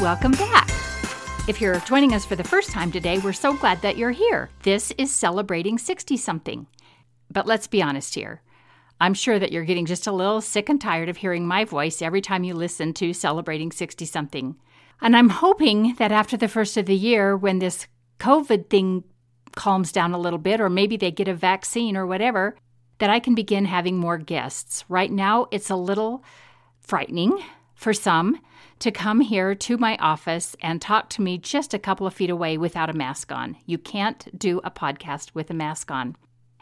welcome back. If you're joining us for the first time today, we're so glad that you're here. This is celebrating 60 something. But let's be honest here. I'm sure that you're getting just a little sick and tired of hearing my voice every time you listen to Celebrating 60 something. And I'm hoping that after the first of the year, when this COVID thing calms down a little bit, or maybe they get a vaccine or whatever, that I can begin having more guests. Right now, it's a little frightening for some to come here to my office and talk to me just a couple of feet away without a mask on. You can't do a podcast with a mask on.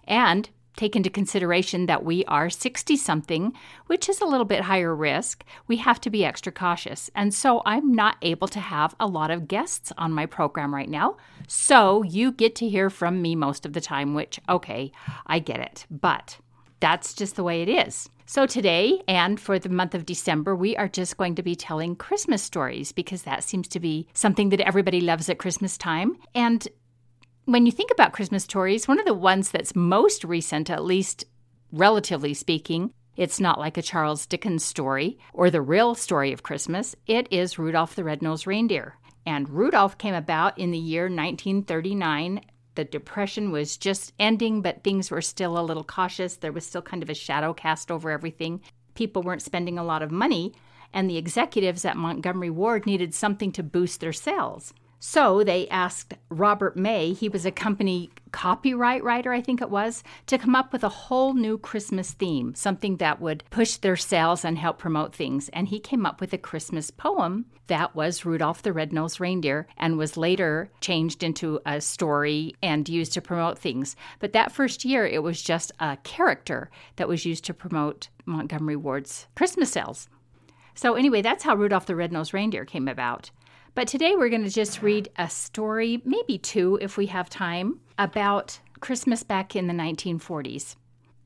And take into consideration that we are 60 something, which is a little bit higher risk, we have to be extra cautious. And so I'm not able to have a lot of guests on my program right now. So you get to hear from me most of the time, which, okay, I get it. But that's just the way it is. So, today and for the month of December, we are just going to be telling Christmas stories because that seems to be something that everybody loves at Christmas time. And when you think about Christmas stories, one of the ones that's most recent, at least relatively speaking, it's not like a Charles Dickens story or the real story of Christmas. It is Rudolph the Red-Nosed Reindeer. And Rudolph came about in the year 1939. The Depression was just ending, but things were still a little cautious. There was still kind of a shadow cast over everything. People weren't spending a lot of money, and the executives at Montgomery Ward needed something to boost their sales. So they asked Robert May, he was a company copyright writer, I think it was, to come up with a whole new Christmas theme, something that would push their sales and help promote things. And he came up with a Christmas poem that was Rudolph the Red-Nosed Reindeer and was later changed into a story and used to promote things. But that first year, it was just a character that was used to promote Montgomery Ward's Christmas sales. So, anyway, that's how Rudolph the Red-Nosed Reindeer came about. But today we're going to just read a story, maybe two if we have time, about Christmas back in the 1940s.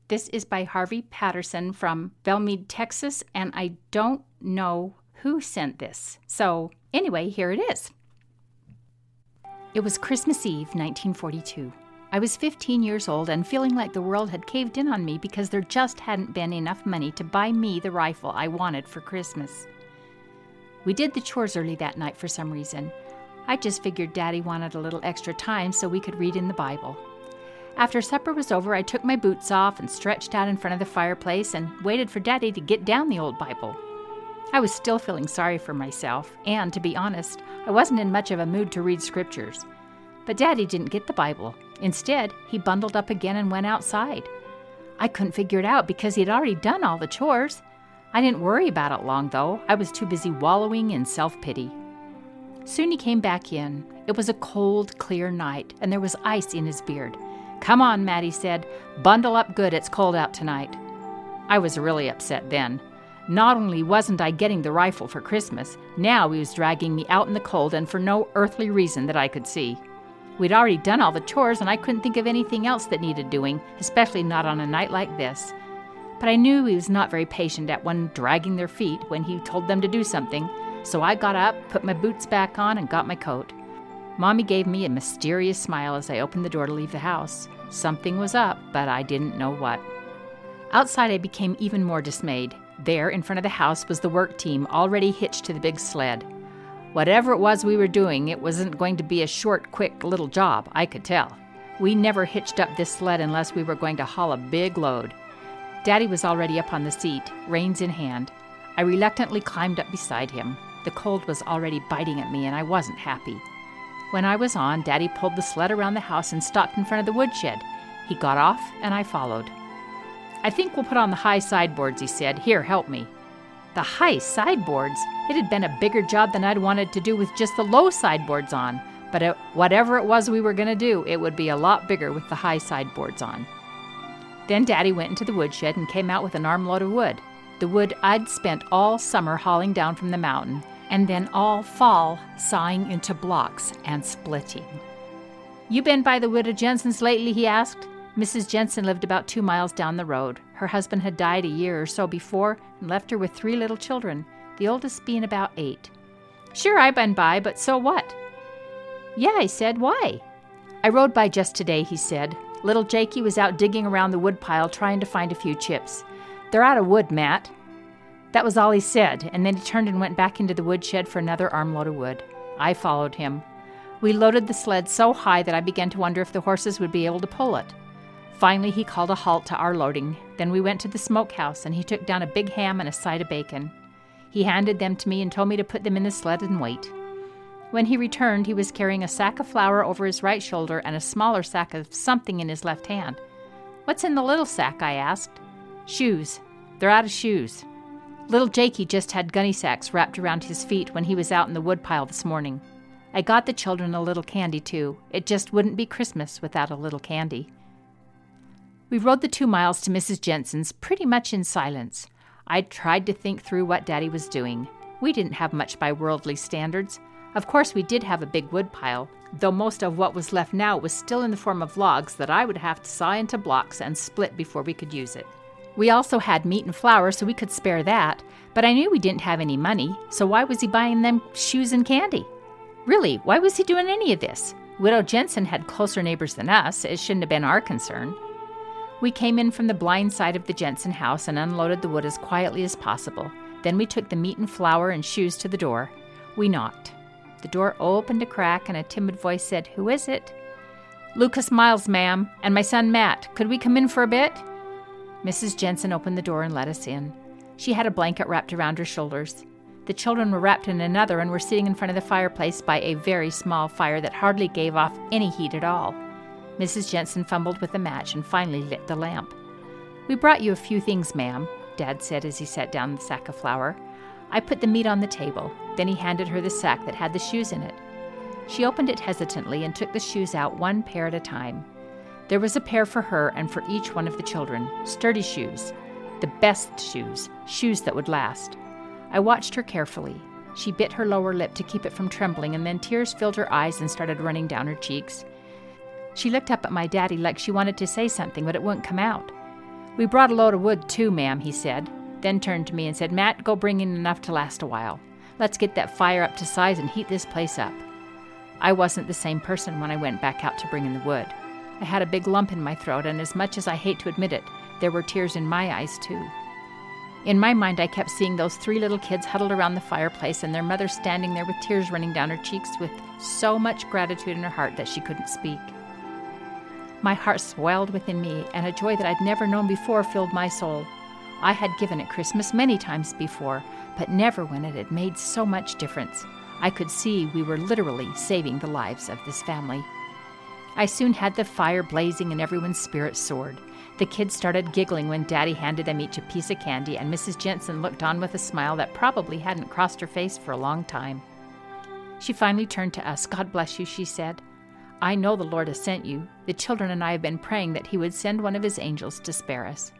This is by Harvey Patterson from Velmead, Texas, and I don't know who sent this. So, anyway, here it is. It was Christmas Eve, 1942. I was 15 years old and feeling like the world had caved in on me because there just hadn't been enough money to buy me the rifle I wanted for Christmas. We did the chores early that night for some reason. I just figured Daddy wanted a little extra time so we could read in the Bible. After supper was over, I took my boots off and stretched out in front of the fireplace and waited for Daddy to get down the old Bible. I was still feeling sorry for myself, and to be honest, I wasn't in much of a mood to read scriptures. But Daddy didn't get the Bible. Instead, he bundled up again and went outside. I couldn't figure it out because he'd already done all the chores. I didn't worry about it long, though. I was too busy wallowing in self pity. Soon he came back in. It was a cold, clear night, and there was ice in his beard. Come on, Matt, said. Bundle up good, it's cold out tonight. I was really upset then. Not only wasn't I getting the rifle for Christmas, now he was dragging me out in the cold and for no earthly reason that I could see. We'd already done all the chores, and I couldn't think of anything else that needed doing, especially not on a night like this. But I knew he was not very patient at one dragging their feet when he told them to do something, so I got up, put my boots back on, and got my coat. Mommy gave me a mysterious smile as I opened the door to leave the house. Something was up, but I didn't know what. Outside, I became even more dismayed. There, in front of the house, was the work team already hitched to the big sled. Whatever it was we were doing, it wasn't going to be a short, quick little job, I could tell. We never hitched up this sled unless we were going to haul a big load. Daddy was already up on the seat, reins in hand. I reluctantly climbed up beside him. The cold was already biting at me, and I wasn't happy. When I was on, Daddy pulled the sled around the house and stopped in front of the woodshed. He got off, and I followed. I think we'll put on the high sideboards, he said. Here, help me. The high sideboards? It had been a bigger job than I'd wanted to do with just the low sideboards on. But whatever it was we were going to do, it would be a lot bigger with the high sideboards on. Then Daddy went into the woodshed and came out with an armload of wood. The wood I'd spent all summer hauling down from the mountain, and then all fall sawing into blocks and splitting. You been by the widow Jensen's lately? he asked. Mrs. Jensen lived about two miles down the road. Her husband had died a year or so before and left her with three little children, the oldest being about eight. Sure, I been by, but so what? Yeah, I said, why? I rode by just today, he said. Little Jakey was out digging around the woodpile trying to find a few chips. They're out of wood, Matt. That was all he said, and then he turned and went back into the woodshed for another armload of wood. I followed him. We loaded the sled so high that I began to wonder if the horses would be able to pull it. Finally, he called a halt to our loading. Then we went to the smokehouse, and he took down a big ham and a side of bacon. He handed them to me and told me to put them in the sled and wait. When he returned, he was carrying a sack of flour over his right shoulder and a smaller sack of something in his left hand. What's in the little sack? I asked. Shoes. They're out of shoes. Little Jakey just had gunny sacks wrapped around his feet when he was out in the woodpile this morning. I got the children a little candy, too. It just wouldn't be Christmas without a little candy. We rode the two miles to Mrs. Jensen's pretty much in silence. I tried to think through what Daddy was doing. We didn't have much by worldly standards. Of course, we did have a big woodpile, though most of what was left now was still in the form of logs that I would have to saw into blocks and split before we could use it. We also had meat and flour, so we could spare that, but I knew we didn't have any money, so why was he buying them shoes and candy? Really, why was he doing any of this? Widow Jensen had closer neighbors than us, it shouldn't have been our concern. We came in from the blind side of the Jensen house and unloaded the wood as quietly as possible. Then we took the meat and flour and shoes to the door. We knocked. The door opened a crack, and a timid voice said, Who is it? Lucas Miles, ma'am, and my son Matt. Could we come in for a bit? Mrs. Jensen opened the door and let us in. She had a blanket wrapped around her shoulders. The children were wrapped in another and were sitting in front of the fireplace by a very small fire that hardly gave off any heat at all. Mrs. Jensen fumbled with a match and finally lit the lamp. We brought you a few things, ma'am, Dad said as he set down the sack of flour. I put the meat on the table. Then he handed her the sack that had the shoes in it. She opened it hesitantly and took the shoes out one pair at a time. There was a pair for her and for each one of the children sturdy shoes, the best shoes, shoes that would last. I watched her carefully. She bit her lower lip to keep it from trembling, and then tears filled her eyes and started running down her cheeks. She looked up at my daddy like she wanted to say something, but it wouldn't come out. We brought a load of wood, too, ma'am, he said, then turned to me and said, Matt, go bring in enough to last a while. Let's get that fire up to size and heat this place up. I wasn't the same person when I went back out to bring in the wood. I had a big lump in my throat, and as much as I hate to admit it, there were tears in my eyes, too. In my mind, I kept seeing those three little kids huddled around the fireplace and their mother standing there with tears running down her cheeks with so much gratitude in her heart that she couldn't speak. My heart swelled within me, and a joy that I'd never known before filled my soul. I had given at Christmas many times before, but never when it had made so much difference. I could see we were literally saving the lives of this family. I soon had the fire blazing and everyone's spirits soared. The kids started giggling when Daddy handed them each a piece of candy, and Mrs. Jensen looked on with a smile that probably hadn't crossed her face for a long time. She finally turned to us. God bless you, she said. I know the Lord has sent you. The children and I have been praying that He would send one of His angels to spare us.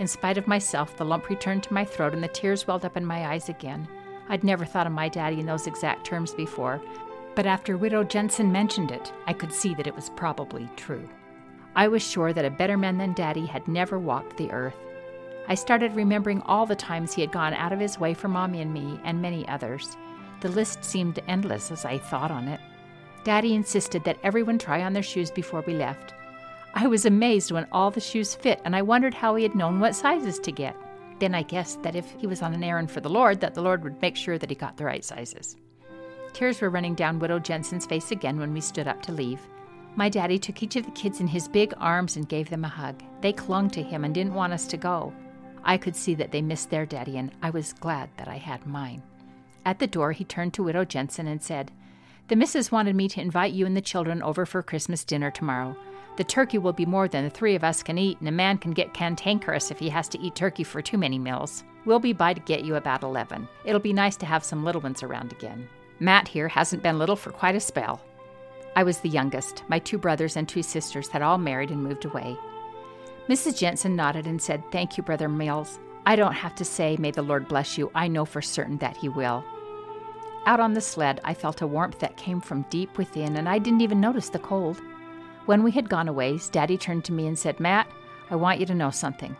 In spite of myself, the lump returned to my throat and the tears welled up in my eyes again. I'd never thought of my daddy in those exact terms before, but after Widow Jensen mentioned it, I could see that it was probably true. I was sure that a better man than Daddy had never walked the earth. I started remembering all the times he had gone out of his way for Mommy and me, and many others. The list seemed endless as I thought on it. Daddy insisted that everyone try on their shoes before we left. I was amazed when all the shoes fit, and I wondered how he had known what sizes to get. Then I guessed that if he was on an errand for the Lord, that the Lord would make sure that he got the right sizes. Tears were running down Widow Jensen's face again when we stood up to leave. My daddy took each of the kids in his big arms and gave them a hug. They clung to him and didn't want us to go. I could see that they missed their daddy, and I was glad that I had mine. At the door, he turned to Widow Jensen and said, The missus wanted me to invite you and the children over for Christmas dinner tomorrow. The turkey will be more than the three of us can eat, and a man can get cantankerous if he has to eat turkey for too many meals. We'll be by to get you about 11. It'll be nice to have some little ones around again. Matt here hasn't been little for quite a spell. I was the youngest. My two brothers and two sisters had all married and moved away. Mrs. Jensen nodded and said, Thank you, Brother Mills. I don't have to say, May the Lord bless you. I know for certain that He will. Out on the sled, I felt a warmth that came from deep within, and I didn't even notice the cold. When we had gone a ways, Daddy turned to me and said, Matt, I want you to know something.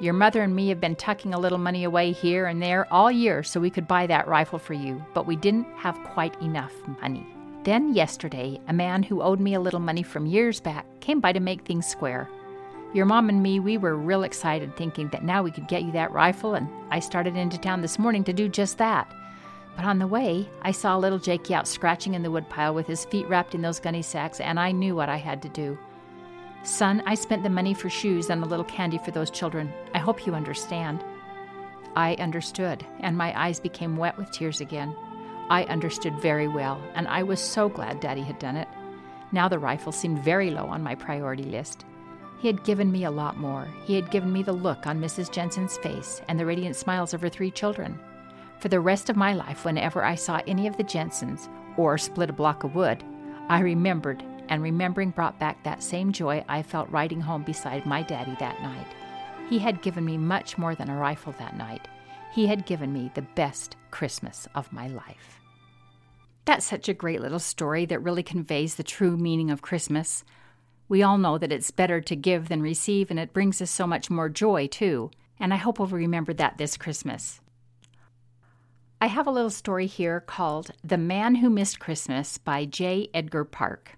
Your mother and me have been tucking a little money away here and there all year so we could buy that rifle for you, but we didn't have quite enough money. Then, yesterday, a man who owed me a little money from years back came by to make things square. Your mom and me, we were real excited thinking that now we could get you that rifle, and I started into town this morning to do just that. But on the way, I saw little Jakey out scratching in the woodpile with his feet wrapped in those gunny sacks, and I knew what I had to do. Son, I spent the money for shoes and a little candy for those children. I hope you understand. I understood, and my eyes became wet with tears again. I understood very well, and I was so glad Daddy had done it. Now the rifle seemed very low on my priority list. He had given me a lot more. He had given me the look on Mrs. Jensen's face and the radiant smiles of her three children. For the rest of my life, whenever I saw any of the Jensens or split a block of wood, I remembered, and remembering brought back that same joy I felt riding home beside my daddy that night. He had given me much more than a rifle that night. He had given me the best Christmas of my life. That's such a great little story that really conveys the true meaning of Christmas. We all know that it's better to give than receive, and it brings us so much more joy, too. And I hope we'll remember that this Christmas. I have a little story here called The Man Who Missed Christmas by J. Edgar Park.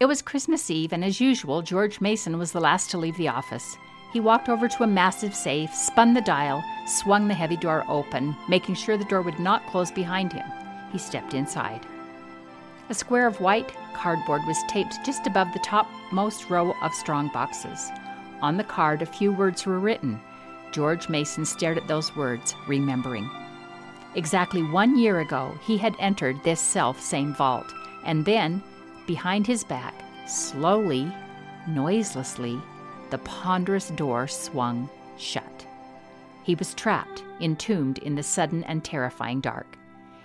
It was Christmas Eve, and as usual, George Mason was the last to leave the office. He walked over to a massive safe, spun the dial, swung the heavy door open, making sure the door would not close behind him. He stepped inside. A square of white cardboard was taped just above the topmost row of strong boxes. On the card, a few words were written. George Mason stared at those words, remembering. Exactly one year ago, he had entered this self same vault, and then, behind his back, slowly, noiselessly, the ponderous door swung shut. He was trapped, entombed in the sudden and terrifying dark.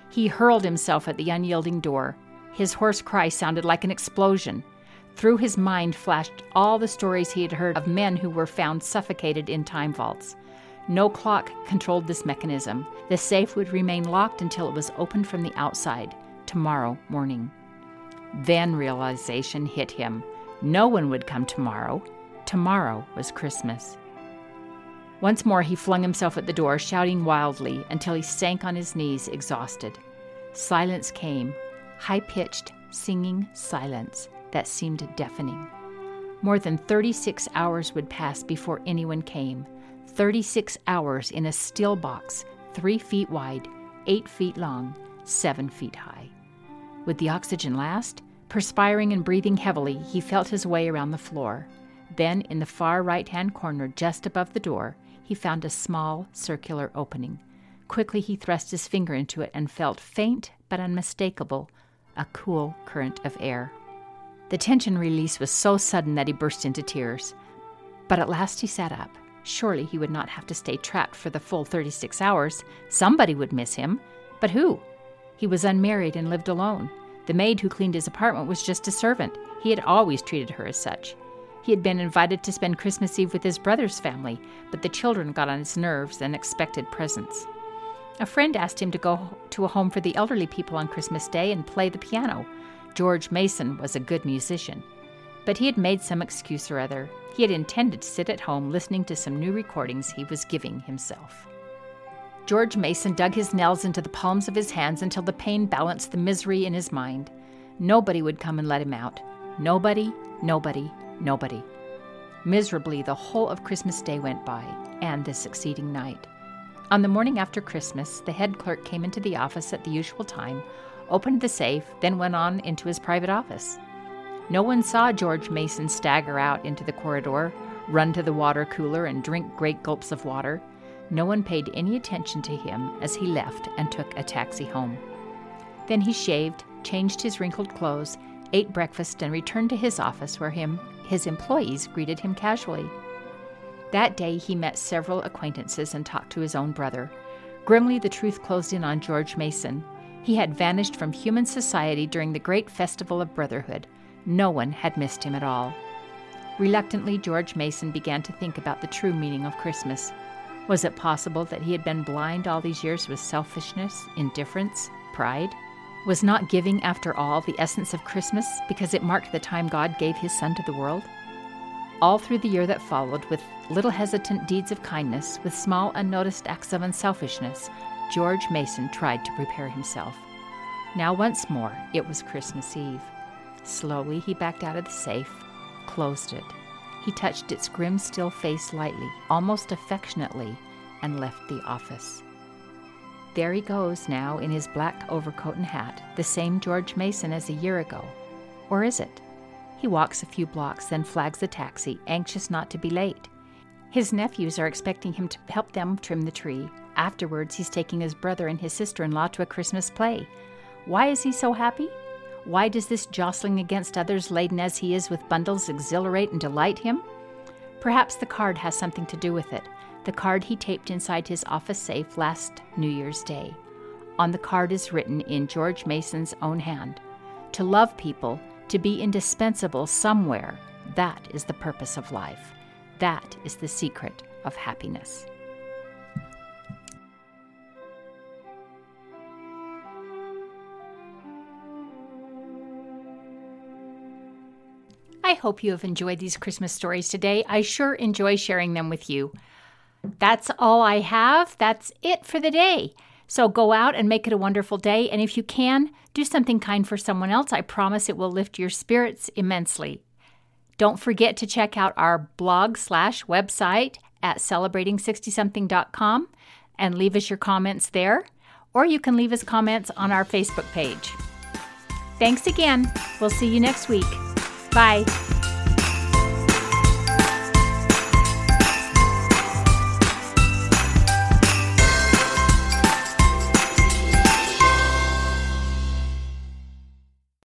He hurled himself at the unyielding door, his hoarse cry sounded like an explosion. Through his mind flashed all the stories he had heard of men who were found suffocated in time vaults. No clock controlled this mechanism. The safe would remain locked until it was opened from the outside, tomorrow morning. Then realization hit him. No one would come tomorrow. Tomorrow was Christmas. Once more, he flung himself at the door, shouting wildly until he sank on his knees, exhausted. Silence came, high pitched, singing silence that seemed deafening. More than 36 hours would pass before anyone came. 36 hours in a steel box, three feet wide, eight feet long, seven feet high. Would the oxygen last? Perspiring and breathing heavily, he felt his way around the floor. Then, in the far right hand corner, just above the door, he found a small circular opening. Quickly, he thrust his finger into it and felt faint but unmistakable a cool current of air. The tension release was so sudden that he burst into tears. But at last he sat up. Surely he would not have to stay trapped for the full 36 hours. Somebody would miss him. But who? He was unmarried and lived alone. The maid who cleaned his apartment was just a servant. He had always treated her as such. He had been invited to spend Christmas Eve with his brother's family, but the children got on his nerves and expected presents. A friend asked him to go to a home for the elderly people on Christmas Day and play the piano. George Mason was a good musician. But he had made some excuse or other. He had intended to sit at home listening to some new recordings he was giving himself. George Mason dug his nails into the palms of his hands until the pain balanced the misery in his mind. Nobody would come and let him out. Nobody, nobody, nobody. Miserably, the whole of Christmas Day went by, and the succeeding night. On the morning after Christmas, the head clerk came into the office at the usual time, opened the safe, then went on into his private office. No one saw George Mason stagger out into the corridor, run to the water cooler, and drink great gulps of water. No one paid any attention to him as he left and took a taxi home. Then he shaved, changed his wrinkled clothes, ate breakfast, and returned to his office where him his employees greeted him casually. That day he met several acquaintances and talked to his own brother. Grimly, the truth closed in on George Mason. He had vanished from human society during the great festival of brotherhood. No one had missed him at all. Reluctantly, George Mason began to think about the true meaning of Christmas. Was it possible that he had been blind all these years with selfishness, indifference, pride? Was not giving, after all, the essence of Christmas because it marked the time God gave his Son to the world? All through the year that followed, with little hesitant deeds of kindness, with small unnoticed acts of unselfishness, George Mason tried to prepare himself. Now, once more, it was Christmas Eve. Slowly, he backed out of the safe, closed it. he touched its grim, still face lightly, almost affectionately, and left the office. There he goes now in his black overcoat and hat, the same George Mason as a year ago. Or is it? He walks a few blocks, then flags a taxi, anxious not to be late. His nephews are expecting him to help them trim the tree. Afterwards, he's taking his brother and his sister in law to a Christmas play. Why is he so happy? Why does this jostling against others, laden as he is with bundles, exhilarate and delight him? Perhaps the card has something to do with it. The card he taped inside his office safe last New Year's Day. On the card is written in George Mason's own hand To love people, to be indispensable somewhere, that is the purpose of life. That is the secret of happiness. Hope you have enjoyed these Christmas stories today. I sure enjoy sharing them with you. That's all I have. That's it for the day. So go out and make it a wonderful day. And if you can, do something kind for someone else. I promise it will lift your spirits immensely. Don't forget to check out our blog slash website at celebrating60something.com and leave us your comments there. Or you can leave us comments on our Facebook page. Thanks again. We'll see you next week. Bye.